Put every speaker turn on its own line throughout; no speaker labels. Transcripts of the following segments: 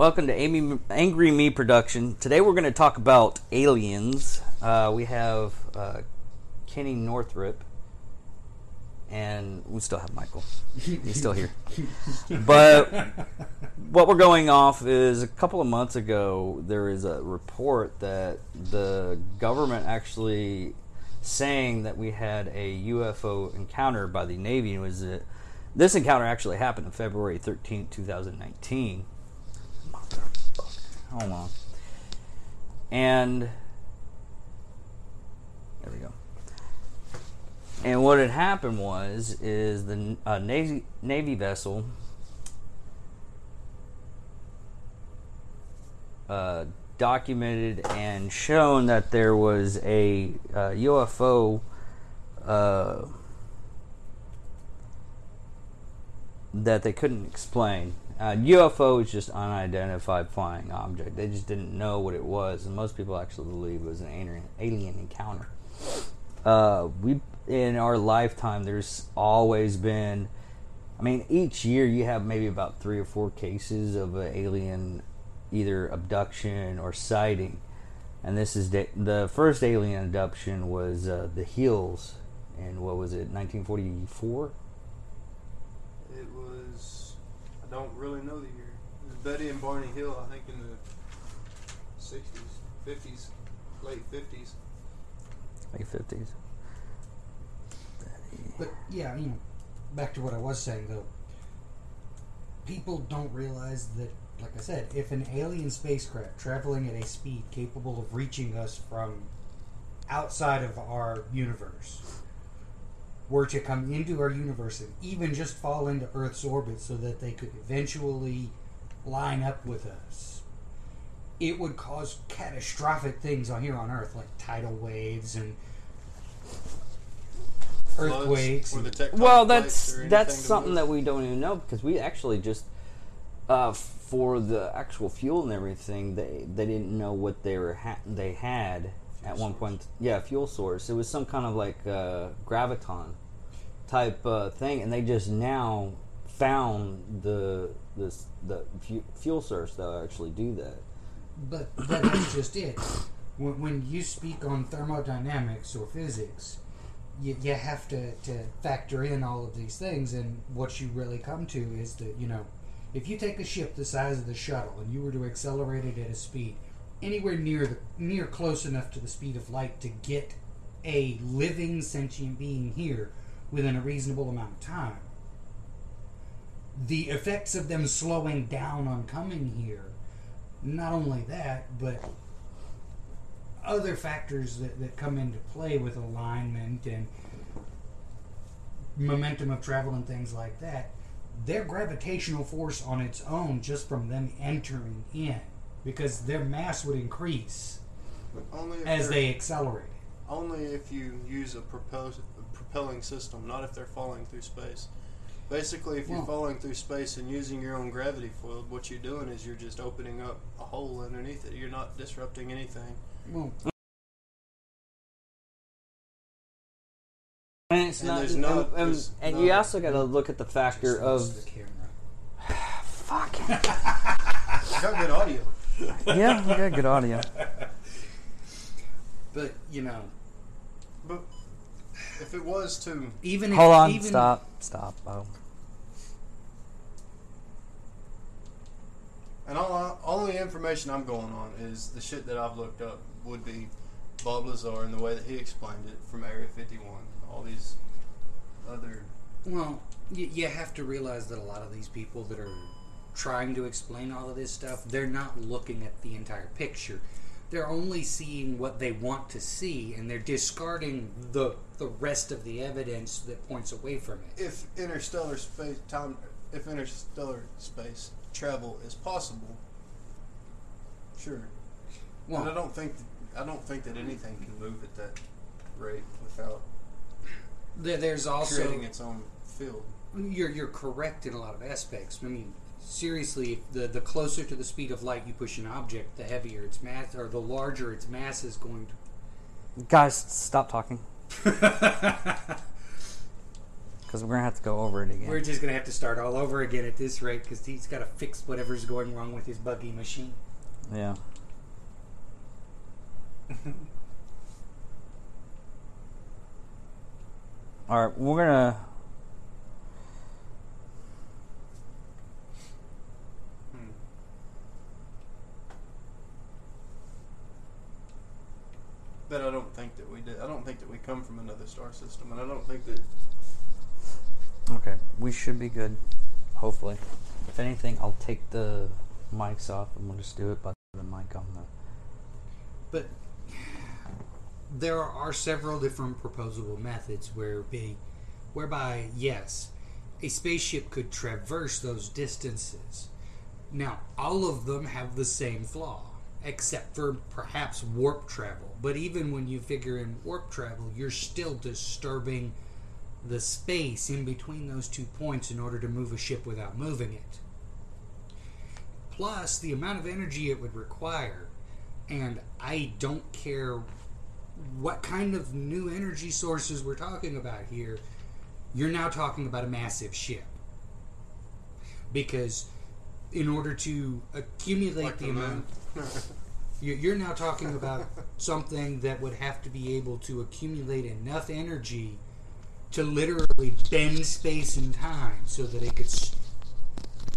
Welcome to Amy, Angry Me Production. Today we're going to talk about aliens. Uh, we have uh, Kenny Northrup, and we still have Michael. He's still here. But what we're going off is a couple of months ago, there is a report that the government actually saying that we had a UFO encounter by the Navy. It was a, this encounter actually happened on February 13, 2019. Hold on. And there we go. And what had happened was is the uh, Navy Navy vessel uh, documented and shown that there was a uh, UFO uh, that they couldn't explain. Uh, UFO is just unidentified flying object. They just didn't know what it was, and most people actually believe it was an alien, alien encounter. Uh, we in our lifetime, there's always been. I mean, each year you have maybe about three or four cases of an alien, either abduction or sighting. And this is the, the first alien abduction was uh, the Hills, in what was it, 1944?
It was. I don't really know the year. It was Betty and Barney Hill, I think, in the sixties, fifties, late fifties.
Late 50s.
But yeah, you know, back to what I was saying though. People don't realize that, like I said, if an alien spacecraft traveling at a speed capable of reaching us from outside of our universe were to come into our universe and even just fall into Earth's orbit so that they could eventually line up with us, it would cause catastrophic things on here on Earth, like tidal waves and earthquakes.
Floods the
and-
Well, that's that's something that we don't even know because we actually just uh, for the actual fuel and everything they they didn't know what they were ha- they had at one point. Yeah, fuel source. It was some kind of like uh, graviton type uh, thing, and they just now found the this the fu- fuel source that actually do that.
But but that's just it. When, when you speak on thermodynamics or physics, you, you have to, to factor in all of these things, and what you really come to is that, you know, if you take a ship the size of the shuttle and you were to accelerate it at a speed anywhere near the near close enough to the speed of light to get a living sentient being here within a reasonable amount of time, the effects of them slowing down on coming here not only that, but other factors that, that come into play with alignment and momentum of travel and things like that, their gravitational force on its own, just from them entering in, because their mass would increase
But only
as they accelerated.
Only if you use a, a propelling system, not if they're falling through space. Basically, if you're
Well-
falling through space and using your own gravity field, what you're doing is you're just opening up a hole underneath it. You're not disrupting anything.
Well,
And it's
And
not,
there's not-
and, and,
there's
and
not-
you also got to look at the factor
just
of
the camera.
fuck.
You got good audio.
yeah, we got good audio.
But you know,
But if it was to
even if,
Hold on,
even,
stop, stop. Oh.
And all, all the information I'm going on is the shit that I've looked up would be Bob Lazar and the way that he explained it from Area 51. All these other.
Well, you, you have to realize that a lot of these people that are trying to explain all of this stuff, they're not looking at the entire picture. They're only seeing what they want to see, and they're discarding the the rest of the evidence that points away from it.
If interstellar space time, if interstellar space travel is possible, sure.
Well,
and I don't think I don't think that anything can move at that rate without
there, there's also
creating its own field.
You're you're correct in a lot of aspects. I mean, seriously, the the closer to the speed of light you push an object, the heavier its mass, or the larger its mass is going to.
Guys, stop talking. Because We're gonna have to go over it again.
We're just gonna have to start all over again at this rate because he's got to fix whatever's going wrong with his buggy machine.
yeah. All right, we're gonna.
Hmm. But I don't think that we did. I don't think that we come from another star system, and I don't think that.
Okay, we should be good. Hopefully, if anything, I'll take the mics off and we'll just do it by the mic on the.
But there are several different proposable methods where be, whereby yes, a spaceship could traverse those distances. Now, all of them have the same flaw, except for perhaps warp travel. But even when you figure in warp travel, you're still disturbing the space in between those two points in order to move a ship without moving it. Plus, the amount of energy it would require and I don't care what kind of new energy sources we're talking about here. You're now talking about a massive ship. Because in order to accumulate
Like
the
the
amount, you- you're now talking about something that would have to be able to accumulate enough energy to literally bend space and time so that it could s-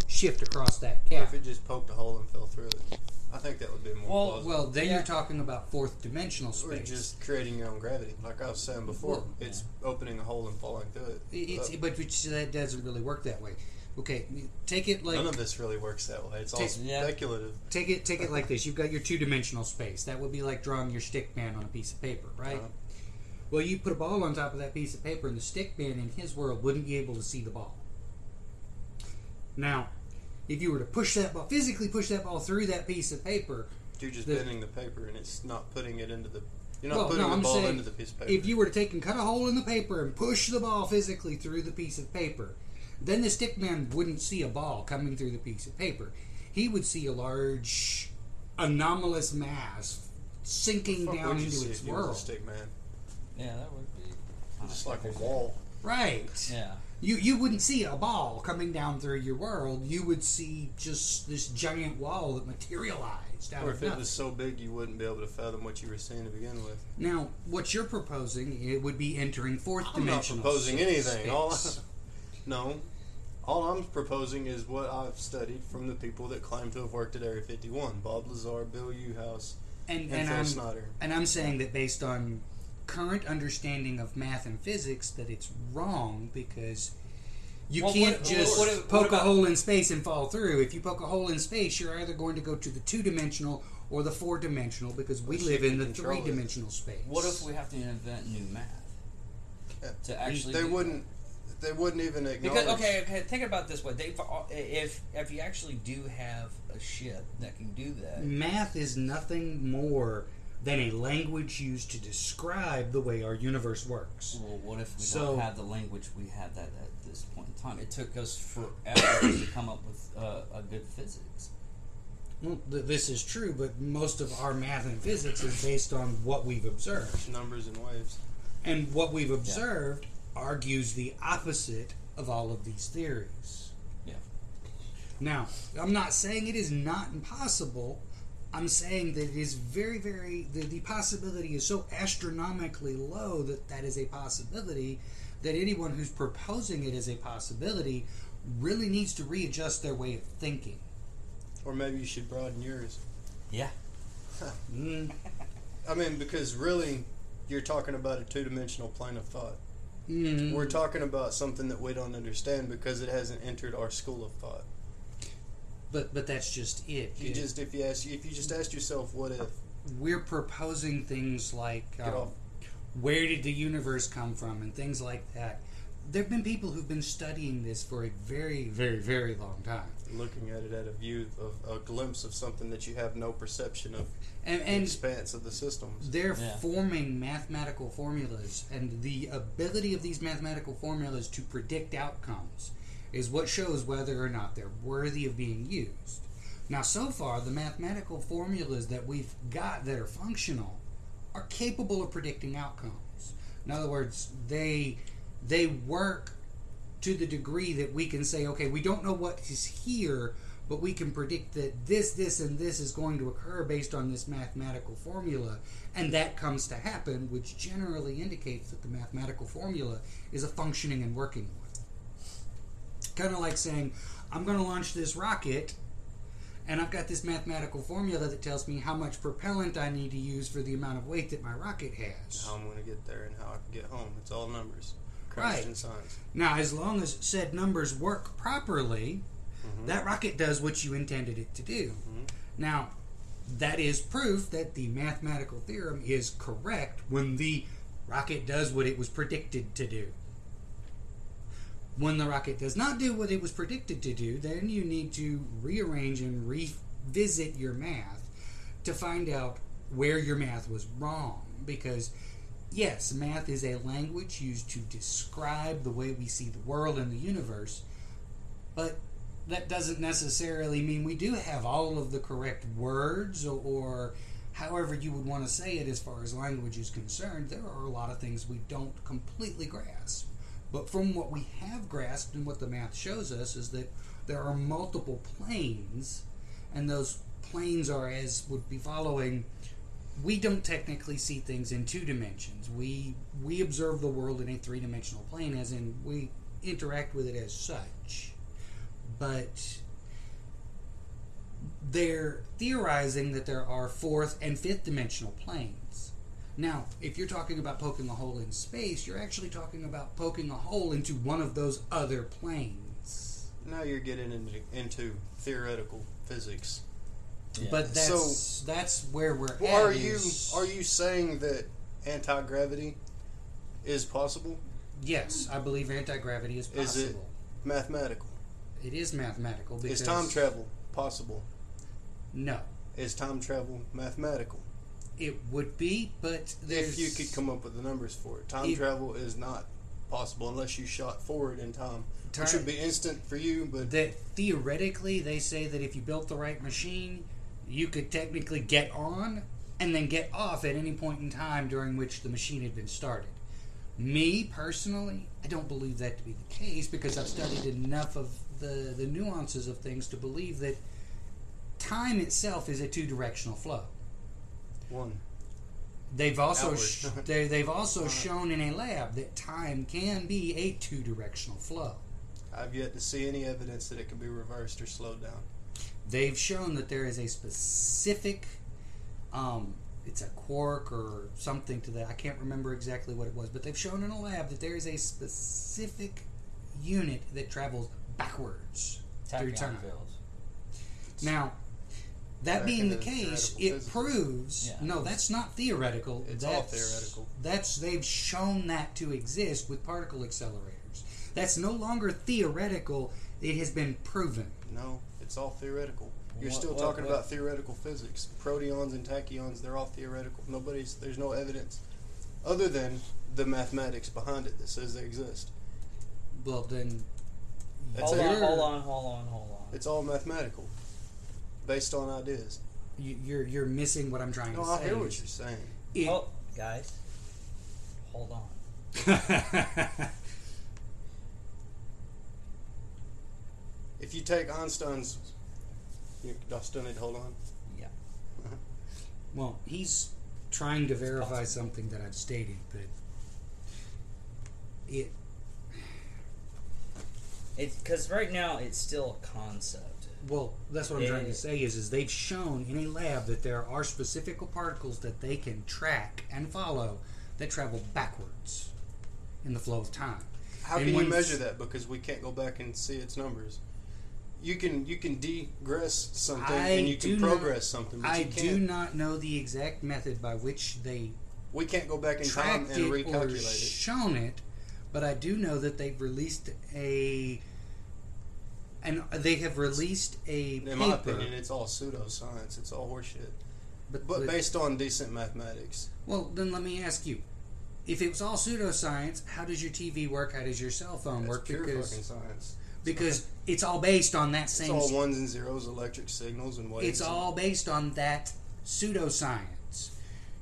shift across that
What
gap.
if it just poked a hole and fell through it? I think that would be more
Well,
plausible.
Well, then
Yeah.
you're talking about fourth dimensional space.
or just creating your own gravity, like I was saying before.
Well,
it's opening a hole and falling through it.
It's,
But
but which, that doesn't really work that way. Okay, take it like
none of this really works that way. It's all
Take-
Yeah.
speculative.
take it take it like this. You've got your two dimensional space. That would be like drawing your stick man on a piece of paper, right?
Uh-huh.
Well, you put a ball on top of that piece of paper, and the stick man in his world wouldn't be able to see the ball. Now, if you were to push that ball, physically push that ball through that piece of paper,
You're just
The-
bending the paper, and it's not putting it into the. You're not
Well,
putting
no,
the
I'm
ball
saying
into the piece of paper.
if you were to take and cut a hole in the paper and push the ball physically through the piece of paper, then the stick man wouldn't see a ball coming through the piece of paper. He would see a large anomalous mass sinking
Fuck
down
would you
into
see
its
if you was a
world.
stick man,
Yeah, that would be.
just like a wall.
Right.
Yeah.
You you wouldn't see a ball coming down through your world. You would see just this giant wall that materialized out
Or
of
if it was so big, you wouldn't be able to fathom what you were seeing to begin with.
Now, what you're proposing, it would be entering fourth
I'm not
dimensional.
proposing anything. All
space.
no, all I'm proposing is what I've studied from the people that claim to have worked at Area 51: Bob Lazar, Bill Uhouse,
and,
and,
and
Phil
I'm
Schneider.
and I'm saying that based on current understanding of math and physics, that it's wrong because you
Well,
can't
what-
just
what- what-
poke
what about-
a hole in space and fall through. If you poke a hole in space, you're either going to go to the two dimensional or the four dimensional because we live in the three dimensional space.
What if we have to invent new math to actually?
they wouldn't. They wouldn't even acknowledge.
Because okay, okay, think about this way: they, if if you actually do have a ship that can do that,
Math is nothing more than a language used to describe the way our universe works.
well, what if we
So-
don't have the language we have that at this point in time? It took us forever to come up with uh, a good physics.
Well, th- this is true, but most of our math and physics is based on what we've observed.
numbers and waves.
And what we've observed argues the opposite of all of these theories.
Yeah.
Now, I'm not saying it is not impossible. I'm saying that it is very, very, the, the possibility is so astronomically low that that is a possibility that anyone who's proposing it as a possibility really needs to readjust their way of thinking.
Or maybe you should broaden yours.
Yeah.
Mm,
I mean, because really, you're talking about a two-dimensional plane of thought.
Mm.
We're talking about something that we don't understand because it hasn't entered our school of thought.
But but that's just it.
If you
It-
just if you ask if you just ask yourself what if
we're proposing things like um, where did the universe come from and things like that. There have been people who've been studying this for a very, very, very long time,
looking at it at a view of a glimpse of something that you have no perception of
and
the expanse of the systems.
they're
Yeah.
forming mathematical formulas, and the ability of these mathematical formulas to predict outcomes is what shows whether or not they're worthy of being used. Now, so far, the mathematical formulas that we've got that are functional are capable of predicting outcomes. In other words, they they work to the degree that we can say, okay, we don't know what is here, but we can predict that this, this, and this is going to occur based on this mathematical formula, and that comes to happen, which generally indicates that the mathematical formula is a functioning and working one. Kind of like saying, I'm going to launch this rocket, and I've got this mathematical formula that tells me how much propellant I need to use for the amount of weight that my rocket has.
How I'm going to get there and how I can get home. It's all numbers.
Right.
Science.
Now, as long as said numbers work properly,
Mhm.
that rocket does what you intended it to do.
Mhm.
Now, that is proof that the mathematical theorem is correct when the rocket does what it was predicted to do. When the rocket does not do what it was predicted to do, then you need to rearrange and revisit your math to find out where your math was wrong. Because, yes, math is a language used to describe the way we see the world and the universe, but that doesn't necessarily mean we do have all of the correct words or, or however you would want to say it as far as language is concerned. There are a lot of things we don't completely grasp. But from what we have grasped and what the math shows us is that there are multiple planes, and those planes are as would be following. We don't technically see things in two dimensions. We we observe the world in a three dimensional plane, as in we interact with it as such. But they're theorizing that there are fourth and fifth dimensional planes. Now, if you're talking about poking a hole in space, you're actually talking about poking a hole into one of those other planes.
Now you're getting into, into theoretical physics.
Yeah.
But that's that's where we're
Well,
at.
are you
is-
are you saying that anti gravity is possible?
Yes, I believe anti gravity is possible.
Is it- Mathematical.
it is mathematical because
Is time travel possible?
No,
Is time travel mathematical?
it would be, but
If you could come up with the numbers for it, time
If-
travel is not possible unless you shot forward in time,
Time-
which would be instant for you. But
that theoretically they say that if you built the right machine, you could technically get on and then get off at any point in time during which the machine had been started. Me personally, I don't believe that to be the case because I've studied enough of the, the nuances of things to believe that time itself is a two directional flow.
one,
They've also sh- they, they've also shown in a lab that time can be a two directional flow.
I've yet to see any evidence that it can be reversed or slowed down.
They've shown that there is a specific um, it's a quark or something to that i can't remember exactly what it was but they've shown in a lab that there is a specific unit that travels backwards through time
fields.
now that
Back
being the case it
physics.
proves
Yeah.
no that's not theoretical
It's
that's,
all theoretical.
that's they've shown that to exist with particle accelerators that's no longer theoretical it has been proven
No, it's all theoretical. You're
What-
still
what-
talking
what-
about theoretical physics. Proteons and tachyons, they're all theoretical. Nobody's there's no evidence other than the mathematics behind it that says they exist.
well then
That's
Hold
it.
on, hold on, hold on, hold on.
It's all mathematical. Based on ideas.
you- you're you're missing what i'm trying
No,
to
I
say
hear what
is
you're saying.
it-
oh, guys, hold on.
If you take Einstein's you I still need to hold on.
Yeah. Uh-huh.
well, he's trying to verify something that I've stated, but it
It's because right now it's still a concept.
well, that's what I'm trying to say is is they've shown in a lab that there are specific particles that they can track and follow that travel backwards in the flow of time.
How
And
can you measure that? Because we can't go back and see its numbers. You can you can degress something
I
and you can
not-
progress something, but
I
you
do
can't.
know the exact method by which they
we can't go back in time and
it or
recalculate it.
shown it, but I do know that they've released a and they have released a
In
paper.
my opinion, it's all pseudoscience. It's all horseshit.
but,
But
but-
based on decent mathematics.
well, then let me ask you: if it was all pseudoscience, how does your TV work? How does your cell phone
That's
work?
pure
Because
fucking science.
Because it's all based on that same.
It's all ones and zeros, electric signals, and waves.
It's all based on that pseudoscience.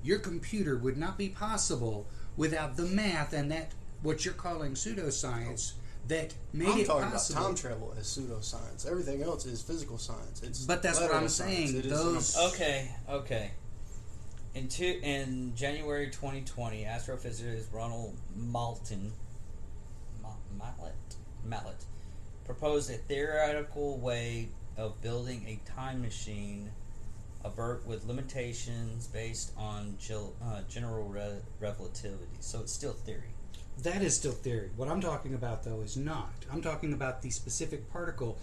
Your computer would not be possible without the math and that what you're calling pseudoscience that made
I'm
it
talking
possible.
about time travel as pseudoscience. Everything else is physical science. It's
But that's what I'm saying.
It is
Those-
not-
Okay, okay. In two, in January 2020, astrophysicist Ronald Malton Ma- Mallett Mallett proposed a theoretical way of building a time machine, a vert with limitations based on gel, uh, general re- relativity. So it's still theory.
That is still theory. What I'm talking about, though, is not. I'm talking about the specific particle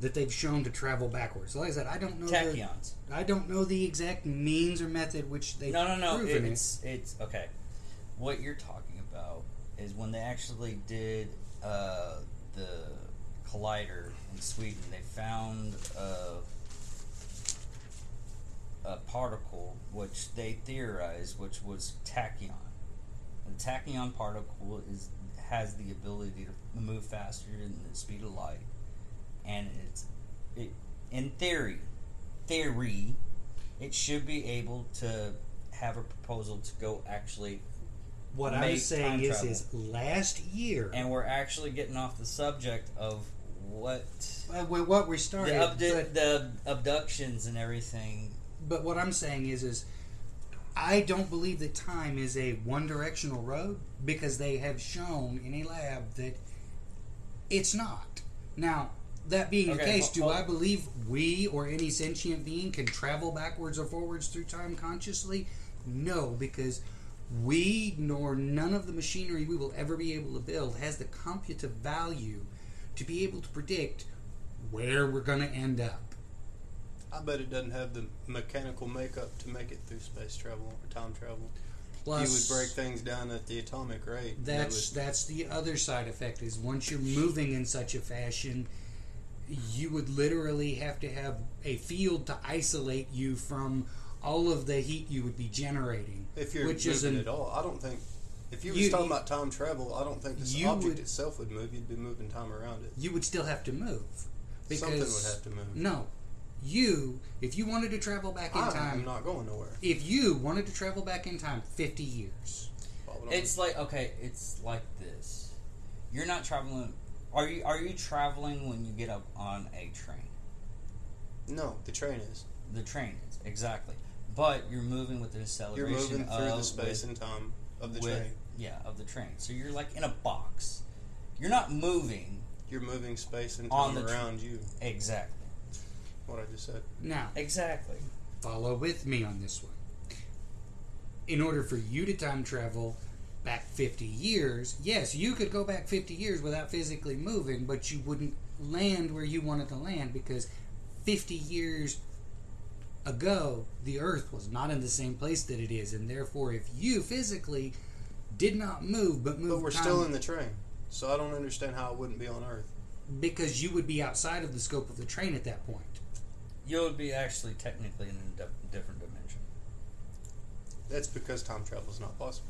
that they've shown to travel backwards. Like I said, I don't know. The,
Tachyons.
I don't know the exact means or method which they
no, no, no.
it.
It's it's okay. What you're talking about is when they actually did uh, the collider in Sweden. They found a, a particle which they theorized, which was tachyon. The tachyon particle is has the ability to move faster than the speed of light, and it's it in theory, theory, it should be able to have a proposal to go actually
What I was saying is,
travel.
is last year,
and we're actually getting off the subject of what
uh, what we
the,
started.
abdu-
but,
the abductions and everything.
but what I'm saying is, is I don't believe that time is a one-directional road because they have shown in a lab that it's not. Now, that being the case, do I believe we or any sentient being can travel backwards or forwards through time consciously? No, because we nor none of the machinery we will ever be able to build has the computive value to be able to predict where we're going to end up.
I bet it doesn't have the mechanical makeup to make it through space travel or time travel.
Plus,
you would break things down at the atomic rate.
That's that's the other side effect is once you're moving in such a fashion, you would literally have to have a field to isolate you from all of the heat you would be generating.
if you're
which
moving
is an-
at all. I don't think. If you was
You-
talking
you-
about time travel, I don't think this object
would-
itself would move. You'd be moving time around it.
You would still have to move because
Something would have to move.
no, you if you wanted to travel back in
I
time,
am not going nowhere.
if you wanted to travel back in time fifty years,
Why would
It's like okay, it's like this. You're not traveling. Are you? Are you traveling when you get up on a train?
no, the train is.
The train is exactly, but you're moving with the
You're
acceleration
moving through
of
the space
with-
and time of the
with-
train.
Yeah, of the train. So you're like in a box. You're not moving
You're moving space and
On
time
the tr-
around you.
exactly.
What I just said.
now
Exactly.
follow with me on this one. In order for you to time travel back 50 years, yes, you could go back 50 years without physically moving, but you wouldn't land where you wanted to land because 50 years ago, the Earth was not in the same place that it is, and therefore, if you physically did not move but moved
But we're
time-
still in the train, so I don't understand how it wouldn't be on Earth.
because you would be outside of the scope of the train at that point.
You would be actually technically in a different dimension.
That's because time travel is not possible.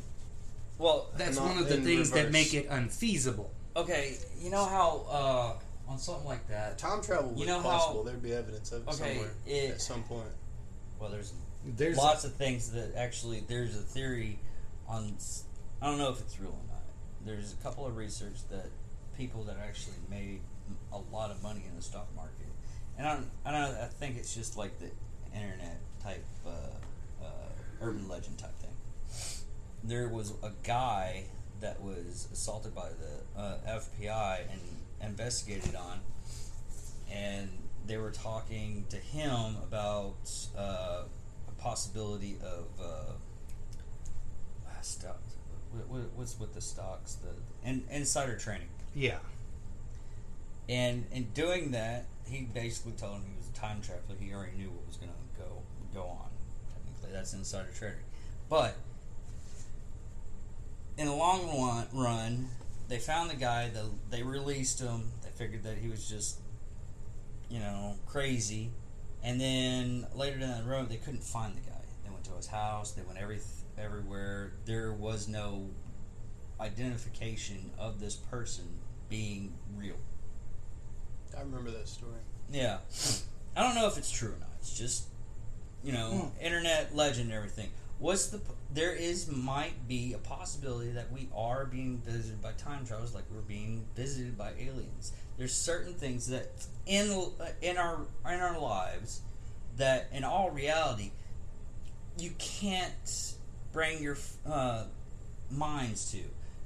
Well,
That's one of the
in
things that make it unfeasible.
okay. You know how uh, on something like that.
Time travel would
You know
be
how-
possible. There'd be evidence of it
Okay,
somewhere
it-
at some point.
Well, there's
There's
lots of things that actually there's a theory on I don't know if it's real or not. There's a couple of research that people that actually made a lot of money in the stock market, and I don't, I don't I think it's just like the internet type uh, uh, urban legend type thing. There was a guy that was assaulted by the uh, FBI and investigated on, and they were talking to him about uh, a possibility of uh, ah. What, what, what's with the stocks? The in, insider trading.
yeah.
And in doing that, he basically told him he was a time traveler. He already knew what was going to go go on. Technically, that's insider trading. But in the long run, run they found the guy. The, they released him. They figured that he was just, you know, crazy. And then later down the road, they couldn't find the guy. They went to his house. They went every everywhere. There was no identification of this person being real.
I remember that story.
Yeah. I don't know if it's true or not. It's just, you know,
Hmm.
internet legend and everything. What's the? There is might be a possibility that we are being visited by time travelers, like we're being visited by aliens. There's certain things that in in our in our lives that in all reality you can't bring your uh, minds to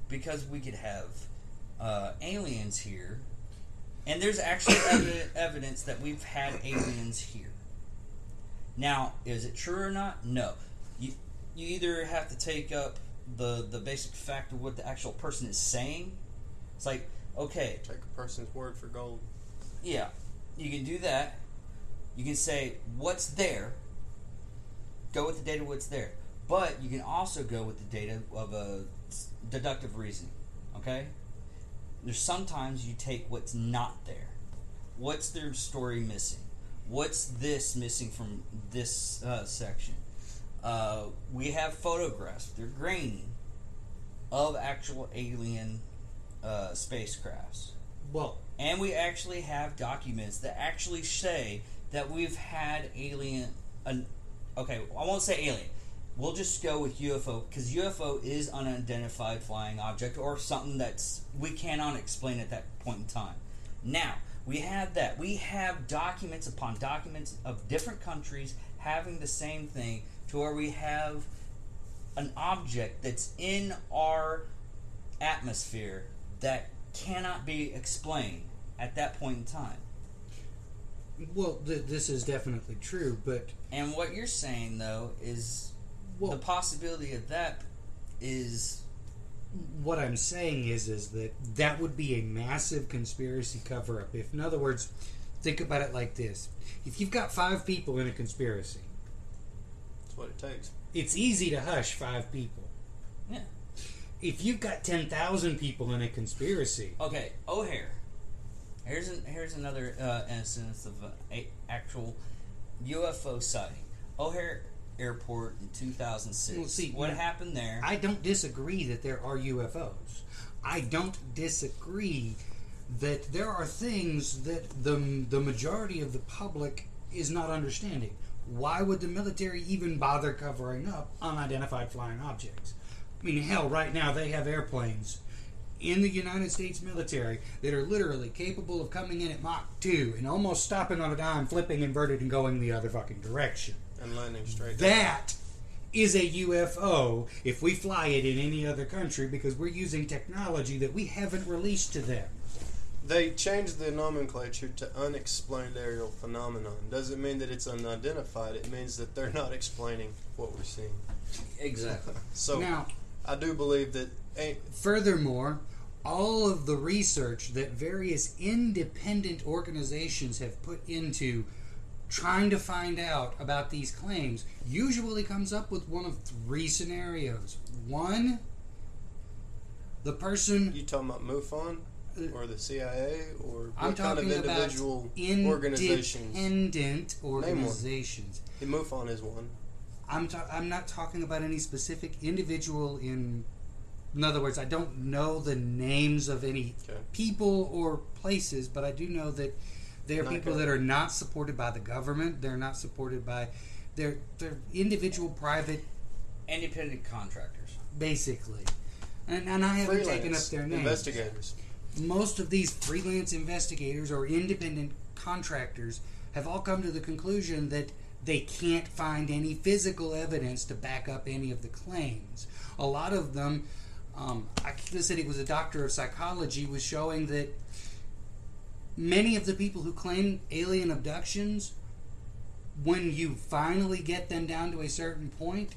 because we could have uh, aliens here. And there's actually evi- evidence that we've had aliens here. Now is it true or not? No. You you either have to take up the the basic fact of what the actual person is saying. It's like okay
Take a person's word for gold.
yeah, you can do that. You can say what's there. Go with the data what's there, but you can also go with the data of a deductive reasoning. Okay. There's sometimes you take what's not there. What's their story missing? What's this missing from this uh, section? Uh, we have photographs. They're grainy of actual alien uh, spacecrafts.
Well,
And we actually have documents that actually say that we've had alien. An, okay, I won't say alien. We'll just go with UFO because UFO is unidentified flying object or something that's we cannot explain at that point in time. Now we have that. We have documents upon documents of different countries having the same thing, to where we have an object that's in our atmosphere that cannot be explained at that point in time.
well, th- this is definitely true, but
And what you're saying though is
well,
the possibility of that is
what I'm saying is is that that would be a massive conspiracy cover up. If in other words, think about it like this. If you've got 5 people in a conspiracy,
That's what it takes.
it's easy to hush 5 people. If you've got 10,000 people in a conspiracy,
Okay, O'Hare. Here's an, here's another uh, instance of an a, actual UFO sighting. O'Hare Airport in 2006.
Well, see,
what happened there?
I don't disagree that there are UFOs. I don't disagree that there are things that the the majority of the public is not understanding. Why would the military even bother covering up unidentified flying objects? I mean, hell, right now they have airplanes in the United States military that are literally capable of coming in at Mach 2 and almost stopping on a dime, flipping inverted, and going the other fucking direction.
And landing straight.
That is a UFO if we fly it in any other country because we're using technology that we haven't released to them.
They changed the nomenclature to unexplained aerial phenomenon. Doesn't mean that it's unidentified. It means that they're not explaining what we're seeing.
exactly.
So
now,
I do believe that
furthermore, all of the research that various independent organizations have put into trying to find out about these claims usually comes up with one of three scenarios. One, the person
you talking about MUFON or the CIA or what
I'm
kind of
talking about
individual organizations?
independent organizations.
The MUFON is one.
I'm ta- I'm not talking about any specific individual in. In other words, I don't know the names of any
Okay.
people or places, but I do know that there are
Not
people
good.
that are not supported by the government. They're not supported by. They're they're individual, private,
Independent contractors.
basically. And, and I haven't taken up their names.
investigators.
most of these freelance investigators or independent contractors have all come to the conclusion that they can't find any physical evidence to back up any of the claims. A lot of them, um, I said it was a doctor of psychology, was showing that many of the people who claim alien abductions, when you finally get them down to a certain point,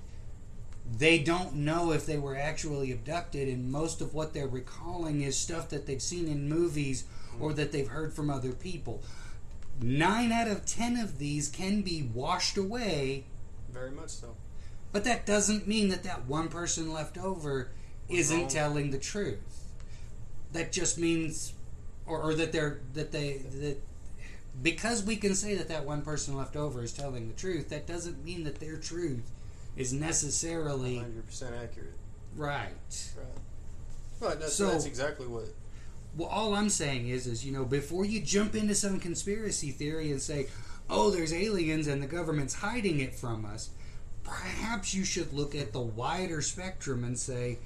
they don't know if they were actually abducted, and most of what they're recalling is stuff that they've seen in movies or that they've heard from other people. Nine out of ten of these can be washed away,
Very much so.
but that doesn't mean that that one person left over isn't
wrong.
telling the truth. That just means, or, or that they're that they that because we can say that that one person left over is telling the truth. That doesn't mean that their truth is necessarily
100% accurate.
right.
Right. Right. That's,
So-
that's exactly what.
Well, all I'm saying is, is you know, before you jump into some conspiracy theory and say, "Oh, there's aliens and the government's hiding it from us," perhaps you should look at the wider spectrum and say,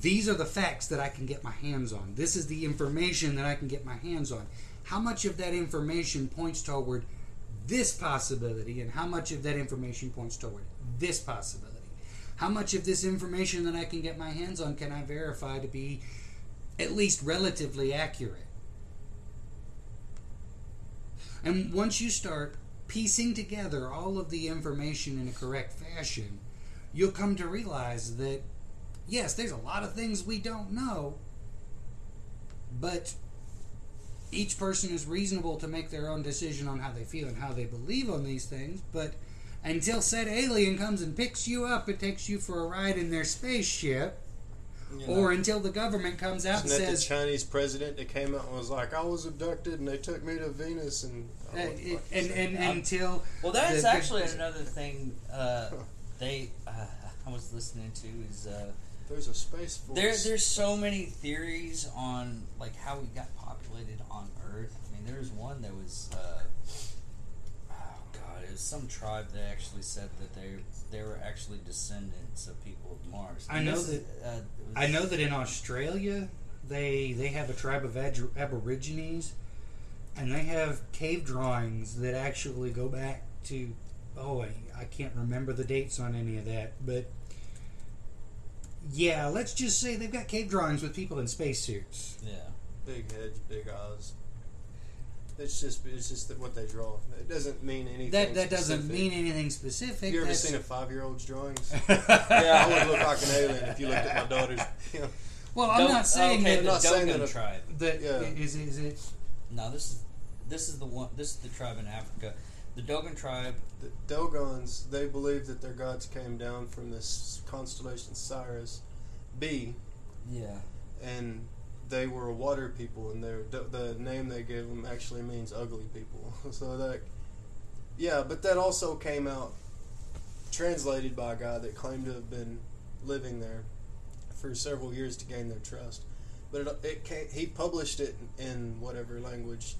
these are the facts that I can get my hands on. This is the information that I can get my hands on. How much of that information points toward this possibility, and how much of that information points toward this possibility? How much of this information that I can get my hands on can I verify to be at least relatively accurate? And once you start piecing together all of the information in a correct fashion, you'll come to realize that, yes, there's a lot of things we don't know, but each person is reasonable to make their own decision on how they feel and how they believe on these things, but until said alien comes and picks you up and takes you for a ride in their spaceship,
You know,
or until the government comes out
isn't
and
that the Chinese president that came out and was like, "I was abducted and they took me to Venus," and
uh, it-
like,
and, and,
Um,
until
Well, that's
the- the-
actually another thing uh, they uh, I was listening to is uh,
there's a space force.
there. There's so many theories on like how we got populated on Earth. I mean, there was one that was uh, god, it was some tribe that actually said that they they were actually descendants of people of Mars.
I know
this is, uh,
I know that in Australia, they they have a tribe of Ad- Aborigines, and they have cave drawings that actually go back to oh I, I can't remember the dates on any of that, but yeah, let's just say they've got cave drawings with people in spacesuits.
Yeah.
big heads, big eyes. It's just it's just what they draw. It doesn't mean anything.
That that doesn't
specific.
mean anything specific.
Have you ever
That's-
seen a five year old's drawings? yeah, I would look like an alien if you looked at my daughter's. You know,
well, I'm
Dog-
not saying
okay,
that.
the
not saying
Dogon
that a-
tribe.
that
Yeah.
is is it
No, this is this is the one. This is the tribe in Africa. The Dogon tribe.
the Dogons, they believe that their gods came down from this constellation Sirius B,
Yeah.
and they were water people, and their the name they gave them actually means ugly people. so that, yeah, but that also came out translated by a guy that claimed to have been living there for several years to gain their trust. But it, it came, he published it in whatever language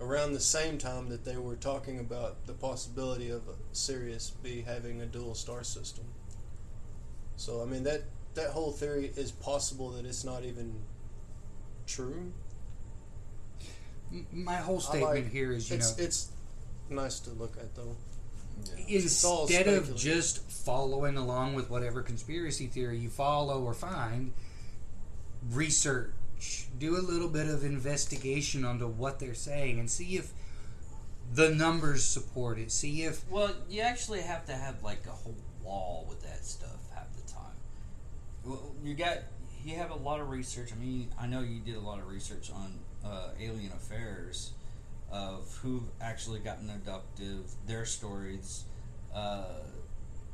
around the same time that they were talking about the possibility of Sirius B having a dual star system. So I mean that that whole theory is possible that it's not even true.
my whole statement
like-
here is you
it's
know
it's nice to look at though. It's all
instead of just following along with whatever conspiracy theory you follow or find, research, do a little bit of investigation onto what they're saying, and see if the numbers support it. See if
Well, you actually have to have like a whole wall with that stuff half the time. Well, You got you have a lot of research. I mean, I know you did a lot of research on uh, alien affairs of who've actually gotten abducted, their stories, uh,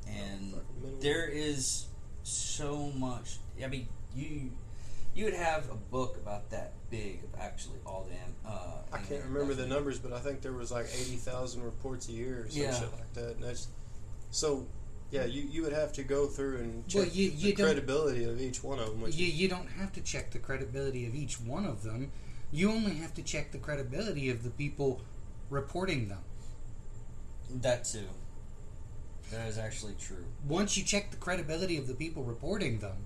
and there is so much. I mean, you you would have a book about that big of actually all the. Uh,
I can't remember the numbers, but I think there was like eighty thousand reports a year or some
Yeah.
shit like that. And that's so. Yeah, you, you would have to go through and check
Well, you-
the
you don't-
credibility of each one of them. Which
you, you don't have to check the credibility of each one of them. You only have to check the credibility of the people reporting them.
That too. That is actually true.
Once you check the credibility of the people reporting them,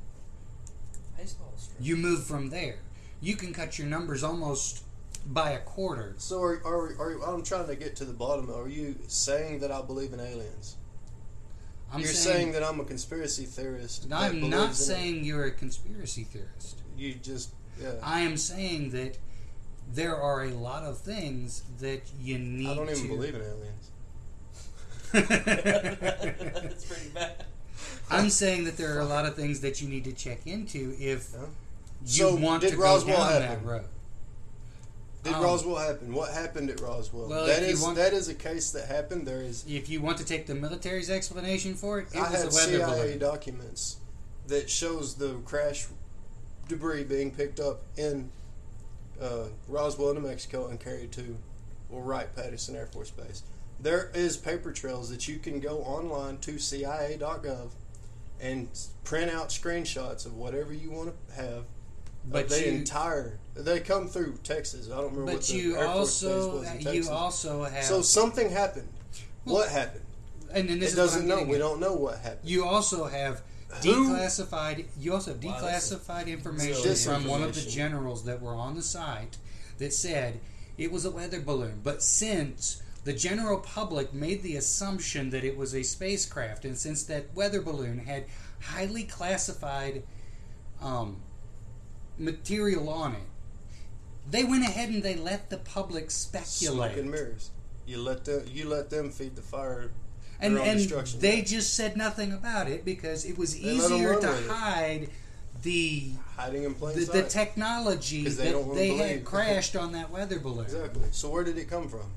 Baseball
you move from there. You can cut your numbers almost by a quarter.
So are, are, are I'm trying to get to the bottom. Are you saying that I believe in aliens?
I'm
You're saying, that I'm a conspiracy theorist. that
I'm not
believes it.
saying you're a conspiracy theorist.
You just yeah.
I am saying that there are a lot of things that you need
I don't even
to
believe in aliens.
That's pretty bad.
I'm saying that there are a lot of things that you need to check into if
Yeah.
you
So,
want
did
to
Roswell
go down
happen?
that road.
Did
Um,
Roswell happen? What happened at Roswell?
Well,
that is
want-
that is a case that happened. There is
If you want to take the military's explanation for it, it
I
was weather
CIA
balloon.
documents that shows the crash debris being picked up in uh, Roswell, New Mexico, and carried to or Wright Patterson Air Force Base. There is paper trails that you can go online to CIA.gov and print out screenshots of whatever you want to have.
But
of the
you-
entire they come through Texas. I don't remember what
But
the
you
Air Force base
also
was in
you
Texas.
also have
So something happened.
Well-
what happened?
and then this
it
is
doesn't
I'm
know. We
at.
don't know what happened.
You also have
Who-
declassified. You also have
Wow,
declassified information
Disinformation.
from one of the generals that were on the site that said it was a weather balloon. But since the general public made the assumption that it was a spacecraft, and since that weather balloon had highly classified um, material on it, they went ahead and they let the public
Smoke
speculate.
and mirrors. You let them. You let them feed the fire.
and and they just said nothing about it because it was
They
easier to hide the
hiding in plain
the, the technology
they
that they had crashed on that weather balloon.
exactly. So where did it come from?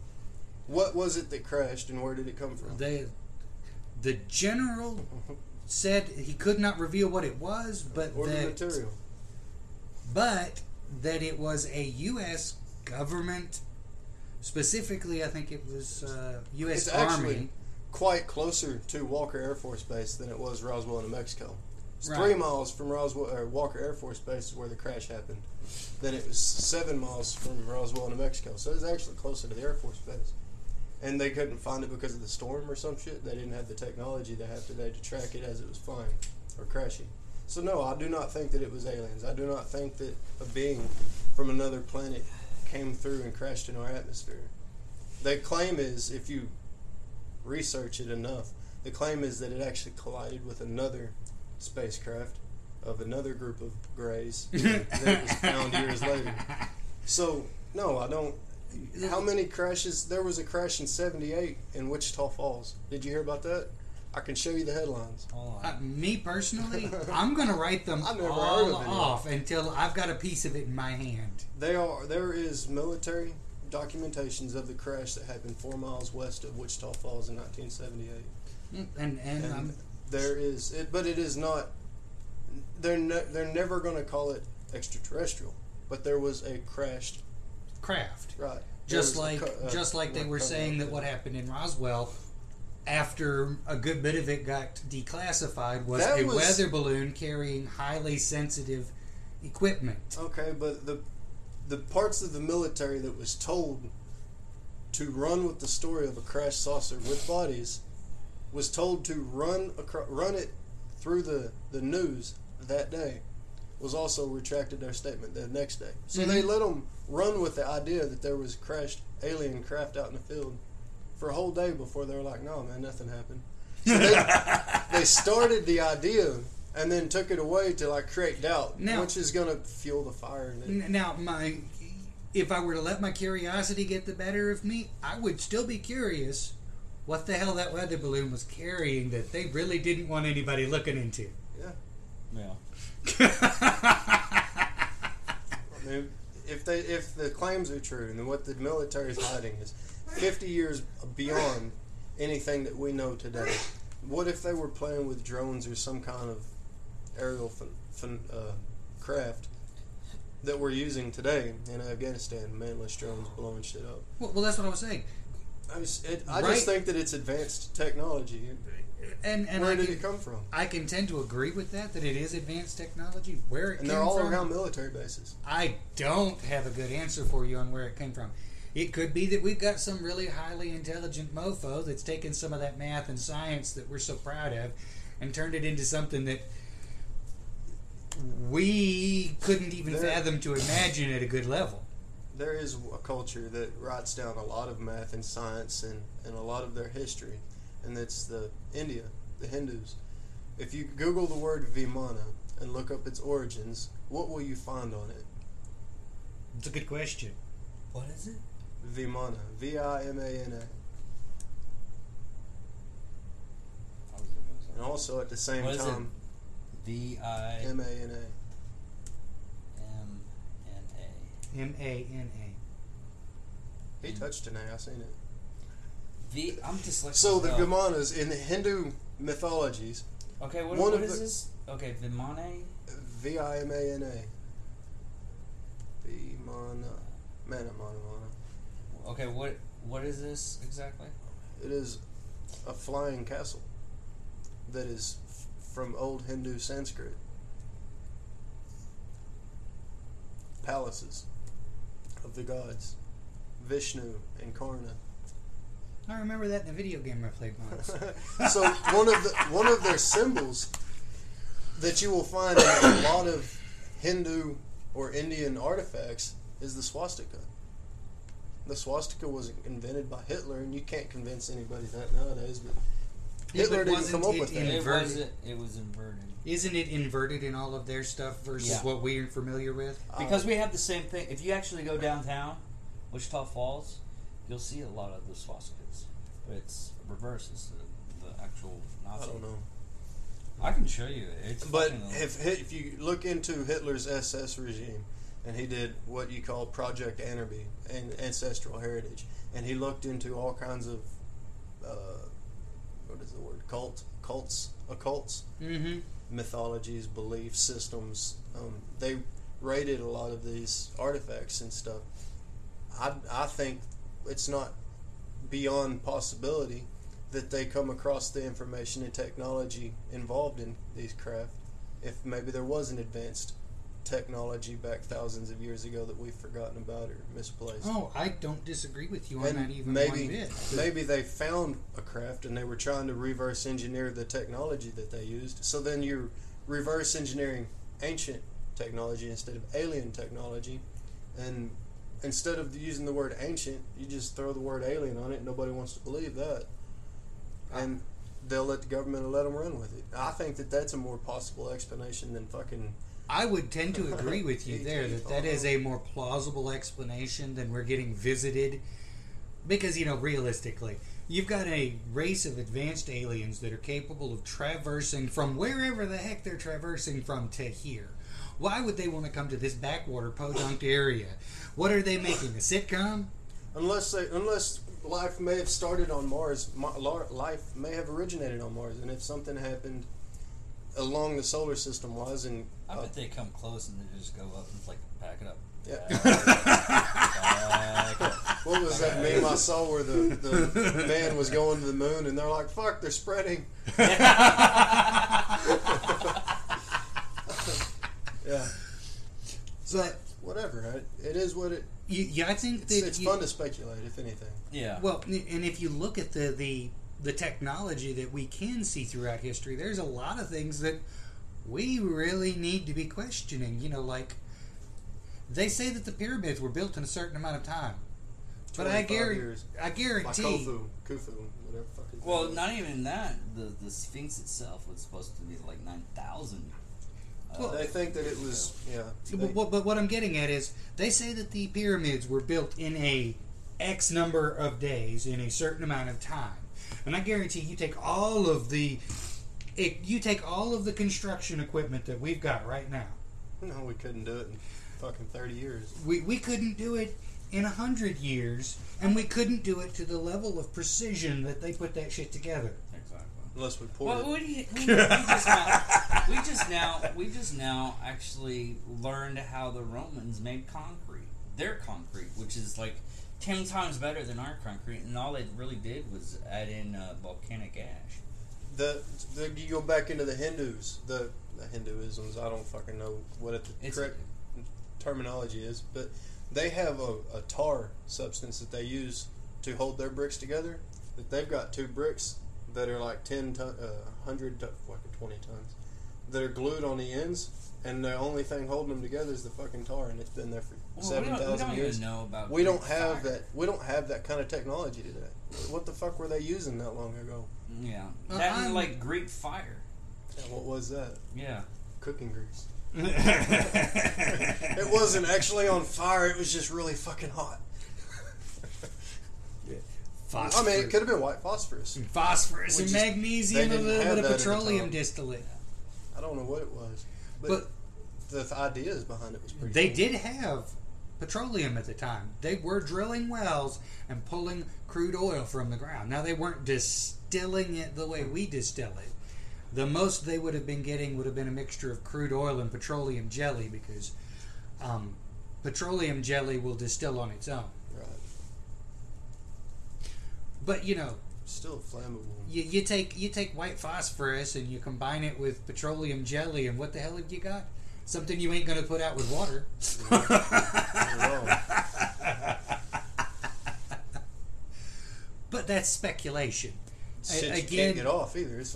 What was it that crashed, and where did it come from?
They, the general said he could not reveal what it was, but
or the material.
But that it was a U.S. government, specifically, I think it was uh, U.S.
It's actually
Army.
quite closer to Walker Air Force Base than it was Roswell, New Mexico. It's
Right.
three miles from Roswell or Walker Air Force Base is where the crash happened. Then it was seven miles from Roswell, New Mexico. So it's actually closer to the Air Force Base. And they couldn't find it because of the storm or some shit. They didn't have the technology they have today to track it as it was flying or crashing. So no, I do not think that it was aliens. I do not think that a being from another planet came through and crashed in our atmosphere. The claim is, if you research it enough, the claim is that it actually collided with another spacecraft of another group of grays that was found years later. So no, I don't. How many crashes? There was a crash in '78 in Wichita Falls. Did you hear about that? I can show you the headlines.
Uh, me personally, I'm going to write them
I've never heard
all
of any.
off until I've got a piece of it in my hand.
They are. There is military documentations of the crash that happened four miles west of Wichita Falls in 1978.
And and,
And
um,
there is it, but it is not. They're ne- they're never going to call it extraterrestrial. But there was a crashed
craft.
right.
Just like
co- uh,
just like they were saying that what happened in Roswell after a good bit of it got declassified was
That
a
was-
weather balloon carrying highly sensitive equipment.
Okay, but the the parts of the military that was told to run with the story of a crashed saucer with bodies was told to run acro- run it through the, the news that day was also retracted their statement the next day. So they
Mhm.
let them run with the idea that there was crashed alien craft out in the field for a whole day before they were like, no, man, nothing happened. So they, they started the idea and then took it away to like create doubt,
Now-
which is going to fuel the fire. And it,
Now, my if I were to let my curiosity get the better of me, I would still be curious what the hell that weather balloon was carrying that they really didn't want anybody looking into.
Yeah. Yeah.
I mean, if they if the claims are true and what the military is hiding is 50 years beyond anything that we know today, what if they were playing with drones or some kind of aerial fin, fin, uh, craft that we're using today in Afghanistan, manless drones blowing shit up?
well, well, that's what I was saying.
I, just, it, I
Right.
just think that it's advanced technology.
And and
Where
I
did
can,
it come from?
I can tend to agree with that that it is advanced technology. Where it
And
came
they're all
from,
around military bases.
I don't have a good answer for you on where it came from. It could be that we've got some really highly intelligent mofo that's taken some of that math and science that we're so proud of and turned it into something that we couldn't even
There-
fathom to imagine at a good level.
there is a culture that writes down a lot of math and science and, and a lot of their history, and that's the India, the Hindus. If you Google the word Vimana and look up its origins, what will you find on it?
It's a good question.
What is it?
Vimana, V I M A N A. And also at the same
What is it?
time,
V I
M A N A.
M N A.
M A N A.
He mm. touched an A, I seen it.
V. I'm dyslexic.
So the
as hell.
Vimanas in the Hindu mythologies,
Okay, what,
one
what
of
is
the-
this? Okay, Vimane.
V I M A N A. Vimana. Mana, mana, mana.
Okay, what what is this exactly?
It is a flying castle that is f- from old Hindu Sanskrit. Palaces of the gods, Vishnu and Karna.
I remember that in a video game I played once.
so one of the one of their symbols that you will find in a lot of Hindu or Indian artifacts is the swastika. The swastika was invented by Hitler, and you can't convince anybody that nowadays. But
Yeah,
Hitler
but
didn't come up with that.
in-
It
Inverted.
was it was inverted
Isn't it inverted in all of their stuff versus
Yeah.
what we're familiar with?
Uh, because we have the same thing. If you actually go downtown, Wichita Falls, you'll see a lot of the swastikas. But it's reverse. It's the, the actual
I don't know.
I can show you. It's
But if if you look into Hitler's SS regime, and he did what you call Project Anarchy and ancestral heritage, and he looked into all kinds of uh, what is the word cult cults occults
Mm-hmm.
mythologies belief systems. Um, they raided a lot of these artifacts and stuff. I I think it's not beyond possibility that they come across the information and technology involved in these craft. If maybe there was an advanced technology back thousands of years ago that we've forgotten about or misplaced.
Oh, I don't disagree with you on
And
that even
maybe
one bit.
maybe they found a craft and they were trying to reverse engineer the technology that they used. So then you're reverse engineering ancient technology instead of alien technology, and instead of using the word ancient, you just throw the word alien on it. Nobody wants to believe that, and they'll let the government let them run with it. I think that that's a more possible explanation than fucking.
I would tend to agree with you there that that is a more plausible explanation than we're getting visited. Because, you know, realistically, you've got a race of advanced aliens that are capable of traversing from wherever the heck they're traversing from to here. Why would they want to come to this backwater podunk area? What are they making? A sitcom?
Unless they, unless life may have started on Mars, life may have originated on Mars, and if something happened along the solar system was, and
I
uh,
bet they come close and they just go up and it's like pack it up.
Yeah.
Pack it up.
what was that meme I saw where the, the man was going to the moon, and they're like, "Fuck, they're spreading." yeah,
But,
whatever. Right? It is what it.
you, yeah, I think
It's,
that
it's
you-
fun to speculate, if anything.
Yeah.
Well, and if you look at the, the the technology that we can see throughout history, there's a lot of things that we really need to be questioning. You know, like they say that the pyramids were built in a certain amount of time, but I
25
guarantee,
years.
I
Like
guarantee,
Khufu, Khufu, whatever. the Fuck his
well, not even that. The the Sphinx itself was supposed to be like nine thousand.
Well,
They think that it was yeah.
but, what- but what I'm getting at is they say that the pyramids were built in a X number of days in a certain amount of time, and I guarantee you take all of the it, you take all of the construction equipment that we've got right now.
no, we couldn't do it in fucking thirty years.
We, we couldn't do it in a hundred years, and we couldn't do it to the level of precision that they put that shit together.
Exactly.
Unless we poured
Well,
it.
what do you, we, we just now, we just now we just now actually learned how the Romans made concrete. Their concrete, which is like ten times better than our concrete, and all they really did was add in uh, volcanic ash.
the, the you go back into the Hindus, the, the Hinduisms. I don't fucking know what it, the
It's-
correct terminology is, but they have a, a tar substance that they use to hold their bricks together. That they've got two bricks that are like ten ton, uh, hundred, ton, fucking twenty tons, that are glued on the ends, and the only thing holding them together is the fucking tar, and it's been there for
Well, we
seven
we don't
years.
even know about.
We don't have
fire.
that. We don't have that kind of technology today. What the fuck were they using that long ago?
Yeah,
Well,
that and
I'm-
like Greek fire.
Yeah, what was that?
Yeah.
Cooking grease. It wasn't actually on fire. It was just really fucking hot. Yeah. Phosphorus. I mean, it could have been white phosphorus.
phosphorus and
just-
magnesium, a little bit of
that at the
petroleum distillate.
I don't know what it was, but,
But
the th- ideas behind it was pretty.
they
cool.
did have petroleum at the time. They were drilling wells and pulling crude oil from the ground. Now they weren't distilling it the way we distill it. The most they would have been getting would have been a mixture of crude oil and petroleum jelly because um, petroleum jelly will distill on its own.
Right.
But you know,
Still flammable.
you, you take you take white phosphorus and you combine it with petroleum jelly, and what the hell have you got? Something you ain't gonna put out with water. But that's speculation.
Shit,
A-
you can't get off either. It's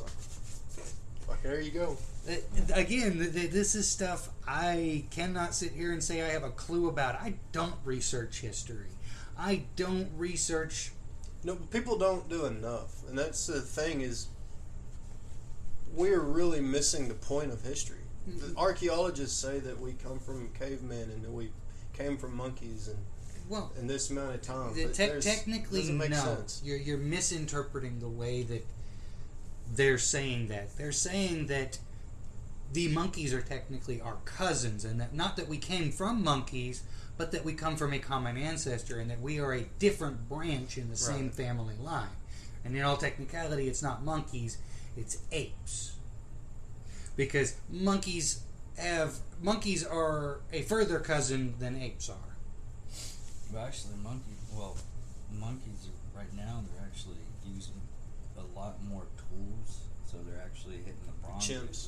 like, there you go.
Uh, again, th- th- this is stuff I cannot sit here and say I have a clue about. I don't research history. I don't research.
No, people don't do enough, and that's the thing is we're really missing the point of history. Mm-hmm. The archaeologists say that we come from cavemen and that we came from monkeys and
Well,
in this amount of time.
the
but
te- technically, no.
sense.
You're you're misinterpreting the way that they're saying that. They're saying that the monkeys are technically our cousins, and that not that we came from monkeys, but that we come from a common ancestor, and that we are a different branch in the same family line. And in all technicality, it's not monkeys; it's apes, because monkeys have monkeys are a further cousin than apes are.
But actually, monkey. Well, monkeys are, right now they're actually using a lot more tools, so they're actually hitting the bronze.
Chimps.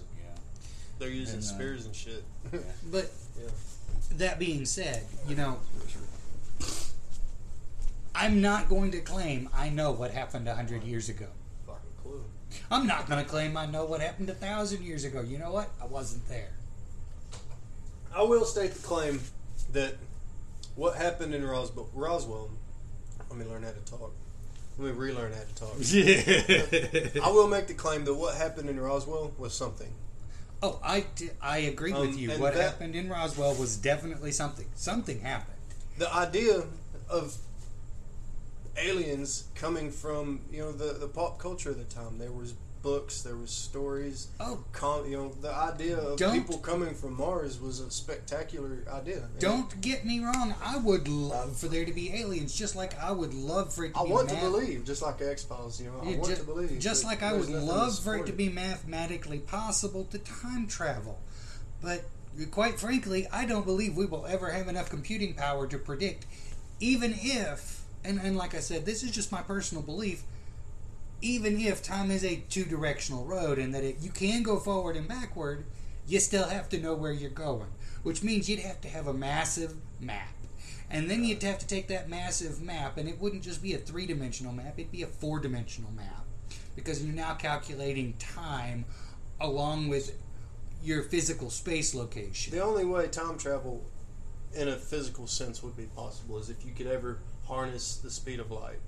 Yeah.
They're using
And, uh,
spears and shit.
yeah.
But
yeah.
that being said, you know, I'm not going to claim I know what happened a hundred years ago.
Fucking clue.
I'm not going to claim I know what happened a thousand years ago. You know what? I wasn't there.
I will state the claim that what happened in Roswell, Roswell let me learn how to talk. Let me relearn how to talk. Yeah. I will make the claim that what happened in Roswell was something.
Oh, I, I agree with
Um,
you. What
that-
happened in Roswell was definitely something. Something happened.
The idea of aliens coming from you know the the pop culture of the time. There was books, there was stories.
Oh,
Com, you know the idea of people coming from Mars was a spectacular idea.
Don't get me wrong. I would love for there to be aliens, just like I would love for it to
I
be
want to believe, just like X Files. You know, I want
ju-
to believe.
Just like I would love for it to be mathematically possible to time travel. But quite frankly, I don't believe we will ever have enough computing power to predict, even if, and, and like I said, this is just my personal belief, even if time is a two directional road and that it, you can go forward and backward, you still have to know where you're going. Which means you'd have to have a massive map. And then you'd have to take that massive map, and it wouldn't just be a three dimensional map, it'd be a four dimensional map. Because you're now calculating time along with your physical space location.
The only way time travel in a physical sense would be possible is if you could ever harness the speed of light.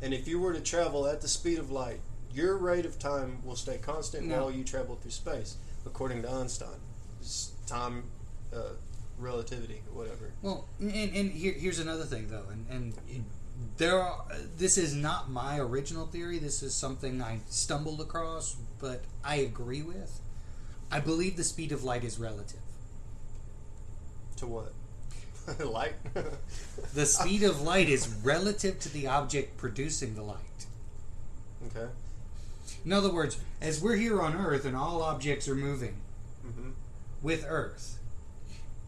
And if you were to travel at the speed of light, your rate of time will stay constant
No.
while you travel through space, according to Einstein. It's time, uh, relativity, whatever.
Well, and, and here, here's another thing, though, and, and there are. This is not my original theory. This is something I stumbled across, but I agree with. I believe the speed of light is relative.
To what? light?
The speed of light is relative to the object producing the light.
okay.
In other words, as we're here on Earth and all objects are moving
hmm
with Earth,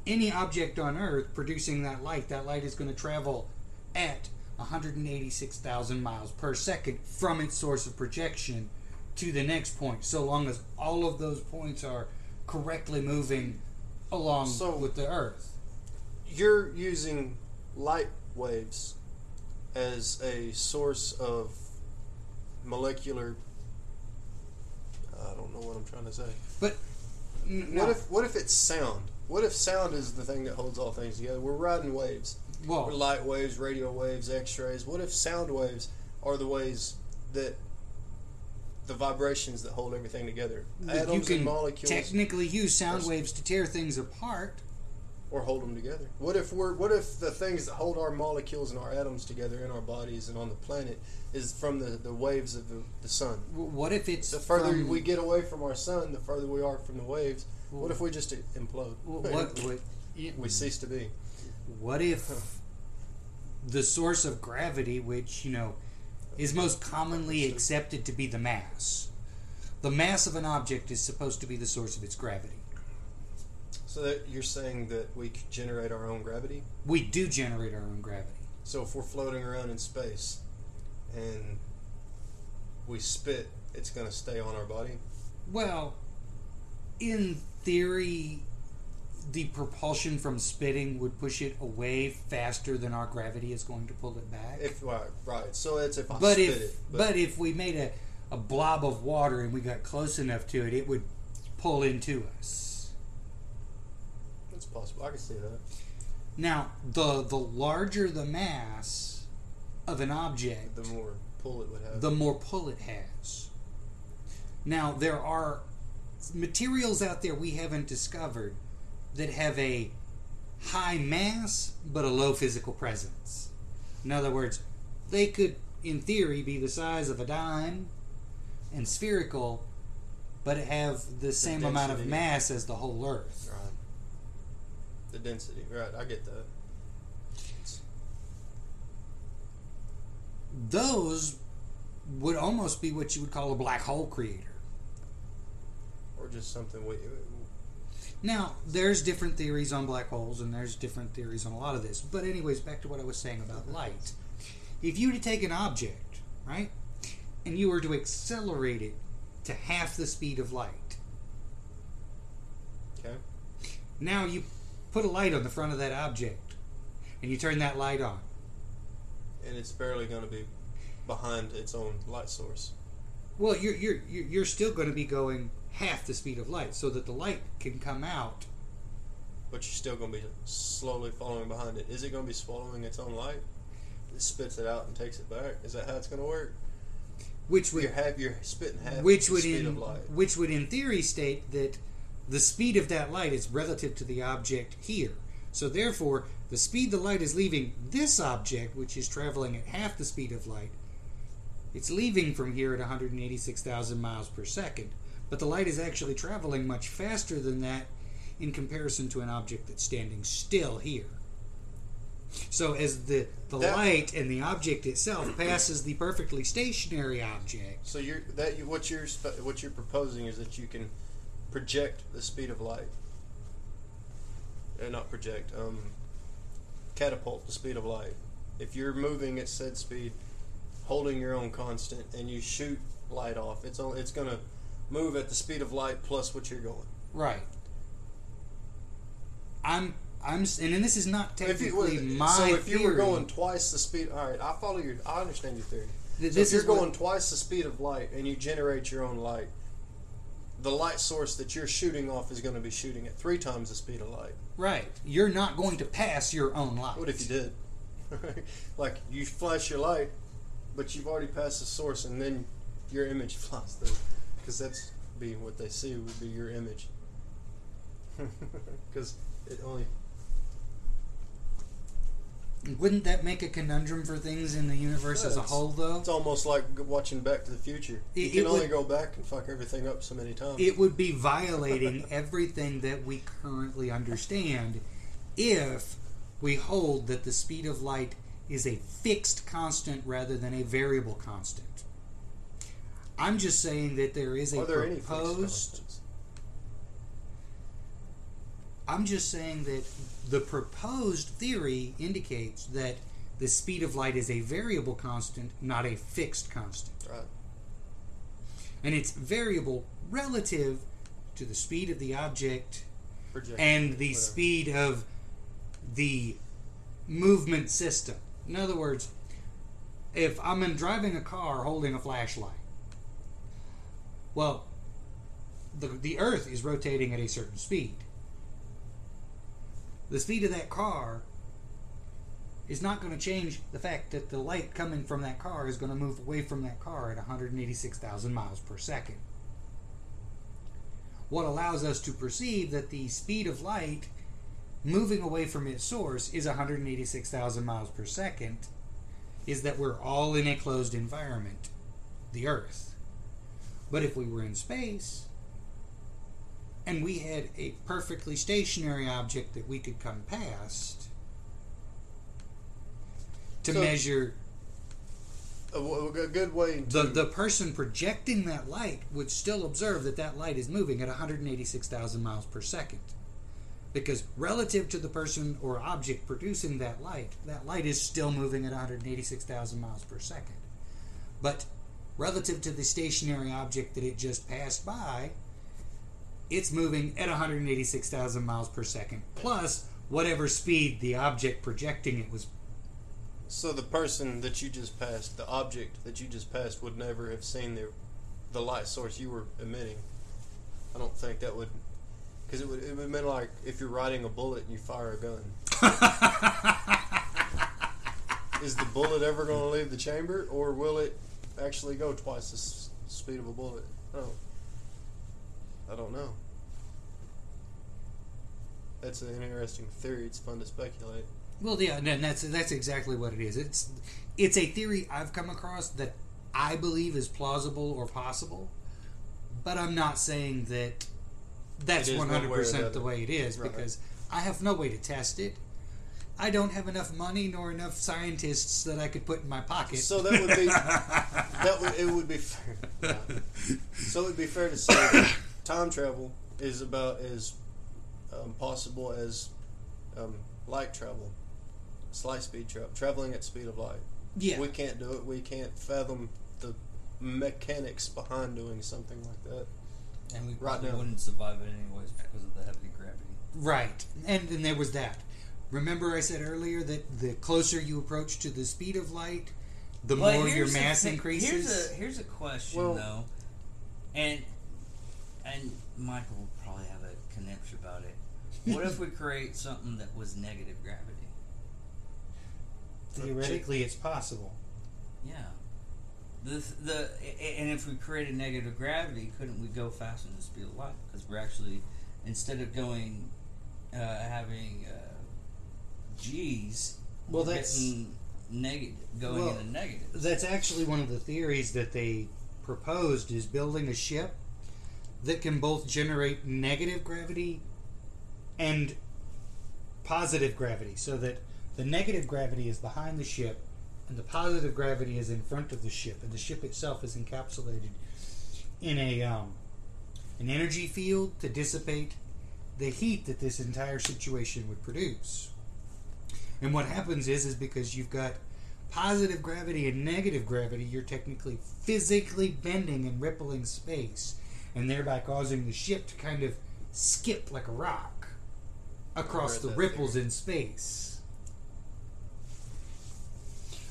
any object on Earth producing that light, that light is going to travel at 186,000 miles per second from its source of projection to the next point, so long as all of those points are correctly moving along
So-
with the Earth.
You're using light waves as a source of molecular. I don't know what I'm trying to say.
But n-
What
no,
if what if it's sound? What if sound is the thing that holds all things together? We're riding waves.
well,
We're light waves, radio waves, X-rays. What if sound waves are the ways that the vibrations that hold everything together?
you
Atoms
can
and molecules,
technically use sound waves to tear things apart.
Or hold them together. What if we're what if the things that hold our molecules and our atoms together in our bodies and on the planet is from the, the waves of the, the sun?
What if it's
The further
from-
we get away from our sun, the further we are from the waves. What if we just implode?
What, what, what,
we cease to be.
What if the source of gravity, which, you know, is most commonly accepted to be the mass, the mass of an object is supposed to be the source of its gravity?
So that you're saying that we could generate our own gravity?
We do generate our own gravity.
So if we're floating around in space and we spit, it's going to stay on our body?
Well, in theory, the propulsion from spitting would push it away faster than our gravity is going to pull it back.
If right, right. So it's if I
but
spit
if
it.
but, if we made a, a blob of water and we got close enough to it, it would pull into us.
Possible. I can see that.
Now, the the larger the mass of an object,
The more pull it would have.
the more pull it has. Now, there are materials out there we haven't discovered that have a high mass but a low physical presence. In other words, they could, in theory, be the size of a dime and spherical, but have the same amount of mass as the whole Earth.
The density. Right. I get that.
Those would almost be what you would call a black hole creator.
Or just something we.
Uh, now, there's different theories on black holes, and there's different theories on a lot of this. But, anyways, back to what I was saying about light. If you were to take an object, right, and you were to accelerate it to half the speed of light,
Okay.
now you put a light on the front of that object, and you turn that light on.
And it's barely going to be behind its own light source.
Well, you're you're you're still going to be going half the speed of light, so that the light can come out.
But you're still going to be slowly following behind it. Is it going to be swallowing its own light? It spits it out and takes it back. Is that how it's going to work?
Which would
You're half. You're spitting half
which
the
would
speed
in
of light.
which would in theory state that the speed of that light is relative to the object here. So therefore, the speed the light is leaving this object, which is traveling at half the speed of light, it's leaving from here at 186,000 miles per second. But the light is actually traveling much faster than that in comparison to an object that's standing still here. So as the, the
That-
light and the object itself passes the perfectly stationary object,
So you're that you, what you're what you're proposing is that you can project the speed of light. Uh, not project. Um, catapult the speed of light. If you're moving at said speed, holding your own constant, and you shoot light off, it's only, it's gonna move at the speed of light plus what you're going.
Right. I'm I'm and, and this is not
If you,
technically my
so if you were going twice the speed, all right, I follow your. I understand your theory.
Th-
So
this
if you're
is what-
going twice the speed of light and you generate your own light, the light source that you're shooting off is going to be shooting at three times the speed of light.
right. You're not going to pass your own light.
What if you did? like you flash your light, but you've already passed the source, and then your image flies through, because that's be what they see would be your image. Because it only
Wouldn't that make a conundrum for things in the universe as a whole, though?
it's almost like watching Back to the Future. You can only
would-
go back and fuck everything up so many times.
It would be violating everything that we currently understand if we hold that the speed of light is a fixed constant rather than a variable constant. I'm just saying that there is a
Are there
proposed? I'm just saying that the proposed theory indicates that the speed of light is a variable constant, not a fixed constant.
Right.
And it's variable relative to the speed of the object and the
whatever.
speed of the movement system. In other words, if I'm in driving a car holding a flashlight, well, the, the Earth is rotating at a certain speed. The speed of that car is not going to change the fact that the light coming from that car is going to move away from that car at 186,000 miles per second. What allows us to perceive that the speed of light moving away from its source is 186,000 miles per second is that we're all in a closed environment, the Earth. But if we were in space and we had a perfectly stationary object that we could come past to
So-
measure
A, a good way to
the the person projecting that light would still observe that that light is moving at 186,000 miles per second. Because relative to the person or object producing that light, that light is still moving at 186,000 miles per second. But relative to the stationary object that it just passed by, it's moving at 186,000 miles per second, plus whatever speed the object projecting it was.
So the person that you just passed, the object that you just passed, would never have seen the the light source you were emitting. I don't think that would, because it would it would have been like if you're riding a bullet and you fire a gun. Is the bullet ever going to leave the chamber, or will it actually go twice the s- speed of a bullet? Oh, I don't know. That's an interesting theory. It's fun to speculate.
Well, yeah, and that's that's exactly what it is. It's it's a theory I've come across that I believe is plausible or possible, but I'm not saying that that's
It is one
100
way or
percent the way it is
Right.
because I have no way to test it. I don't have enough money nor enough scientists that I could put in my pocket.
So that would be that would it would be fair. yeah. So it would be fair to say time travel is about as um, possible as um, light travel, it's light speed travel, traveling at speed of light.
yeah,
We can't do it. We can't fathom the mechanics behind doing something like that.
And we
Right
probably
now.
wouldn't survive it anyways because of the heavy gravity.
right. And then there was that. Remember, I said earlier that the closer you approach to the speed of light, the
But
more your mass
thi-
increases.
Here's a here's a question
Well-
though, and and Michael will probably have a conniption about it. What if we create something that was negative gravity?
Theoretically, it's possible.
Yeah. The the and if we created negative gravity, couldn't we go faster than the speed of light? Because we're actually instead of going uh, having uh, G's,
Well,
we're
that's-
negative going
Well,
into negative.
That's actually one of the theories that they proposed is building a ship that can both generate negative gravity and positive gravity so that the negative gravity is behind the ship and the positive gravity is in front of the ship and the ship itself is encapsulated in a um, an energy field to dissipate the heat that this entire situation would produce. And what happens is is because you've got positive gravity and negative gravity, you're technically physically bending and rippling space, and thereby causing the ship to kind of skip like a rock across the ripples in space.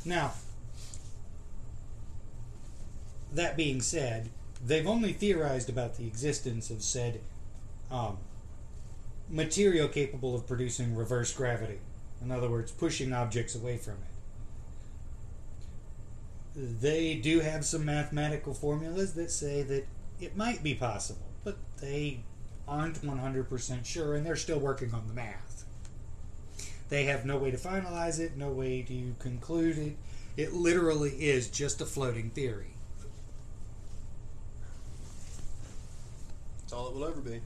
Now, that being said, they've only theorized about the existence of said um, material capable of producing reverse gravity. In other words, pushing objects away from it. They do have some mathematical formulas that say that it might be possible, but they aren't 100% sure and they're still working on the math. They have no way to finalize it, no way to conclude it. It literally is just a floating theory.
That's all it will ever be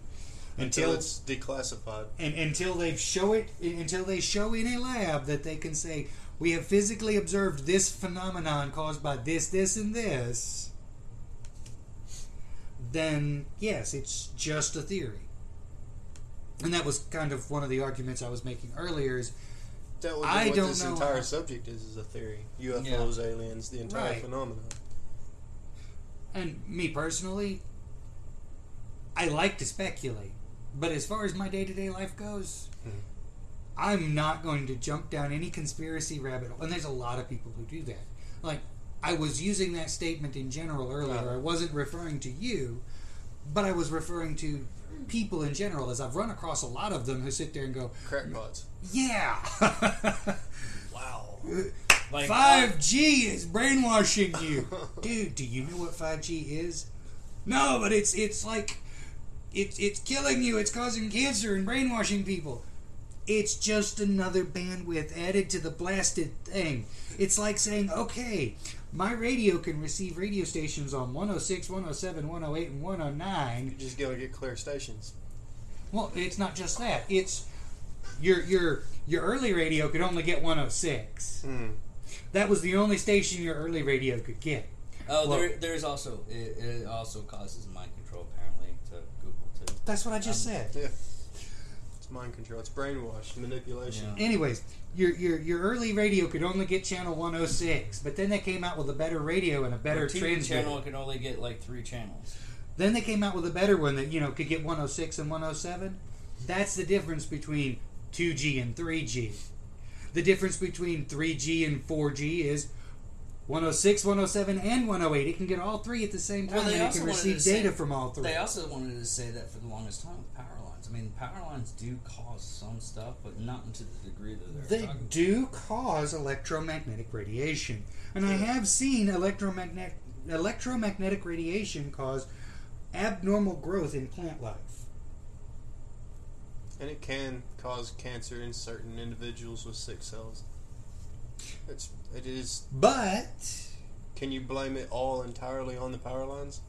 Until
until it's declassified.
and until they show it until they show in a lab that they can say we have physically observed this phenomenon caused by this this and this then yes it's just a theory and that was kind of one of the arguments i was making earlier is
That would be
I
what
don't
this
know
entire
how-
subject is, is a theory. UFOs, aliens, the entire
Right.
phenomenon.
and me personally i like to speculate but as far as my day-to-day life goes
Mhm.
i'm not going to jump down any conspiracy rabbit hole and there's a lot of people who do that like i was using that statement in general earlier
Right.
i wasn't referring to you but i was referring to people in general as i've run across a lot of them who sit there and go
Crackpots.
yeah
Wow. Like
5G is brainwashing you. Dude, do you know what 5G is? No, but it's it's like it's it's killing you. It's causing cancer and brainwashing people. It's just another bandwidth added to the blasted thing. It's like saying, okay, my radio can receive radio stations on 106, 107, 108, and 109.
You just gotta get clear stations.
Well, it's not just that. It's your your your early radio could only get 106.
Hmm.
That was the only station your early radio could get.
Oh,
Well-
there, there's also it, it also causes mind control apparently to Google too.
That's what I just
Um,
said.
Yeah. It's mind control. It's brainwash, manipulation.
Yeah.
Anyways, your, your your early radio could only get channel 106, but then they came out with a better radio and a better
Our TV
transmitter.
channel can only get like three channels.
Then they came out with a better one that you know could get 106 and 107. That's the difference between 2G and 3G. The difference between 3G and 4G is 106, 107, and 108. It can get all three at the same time,
Well, they
and it can receive
to say-
data from all three.
They also wanted to say that for the longest time with power lines. I mean, power lines do cause some stuff, but not to the degree that they're
They
talking.
do cause electromagnetic radiation, and I have seen electromagnetic electromagnetic radiation cause abnormal growth in plant life.
And it can cause cancer in certain individuals with sick cells. It's it is.
But
Can you blame it all entirely on the power lines?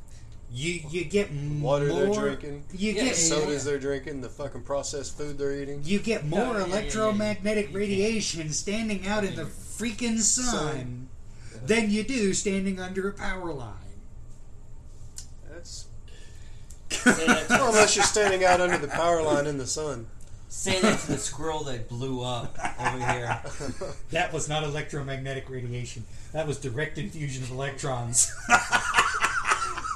you you get
Water
more,
they're drinking,
You
Yeah,
get
sodas they're drinking, the fucking processed food they're eating.
you get more
No, yeah, yeah, yeah,
electromagnetic
yeah.
radiation standing out in the freaking sun
Sun.
than you do standing under a power line.
That's well, unless you're standing out under the power line in the sun.
Say that to the squirrel that blew up over here.
That was not electromagnetic radiation. That was direct infusion of electrons.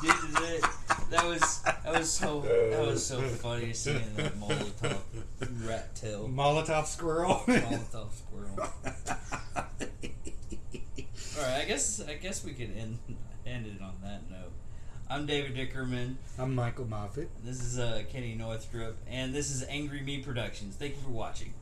Dude, that, that was that was so that was so funny seeing that Molotov rat tail
Molotov squirrel.
Molotov squirrel. All right, I guess I guess we can end end it on that note. I'm David Dickerman.
I'm Michael Moffat.
This is uh, Kenny Northrup, and this is Angry Me Productions. Thank you for watching.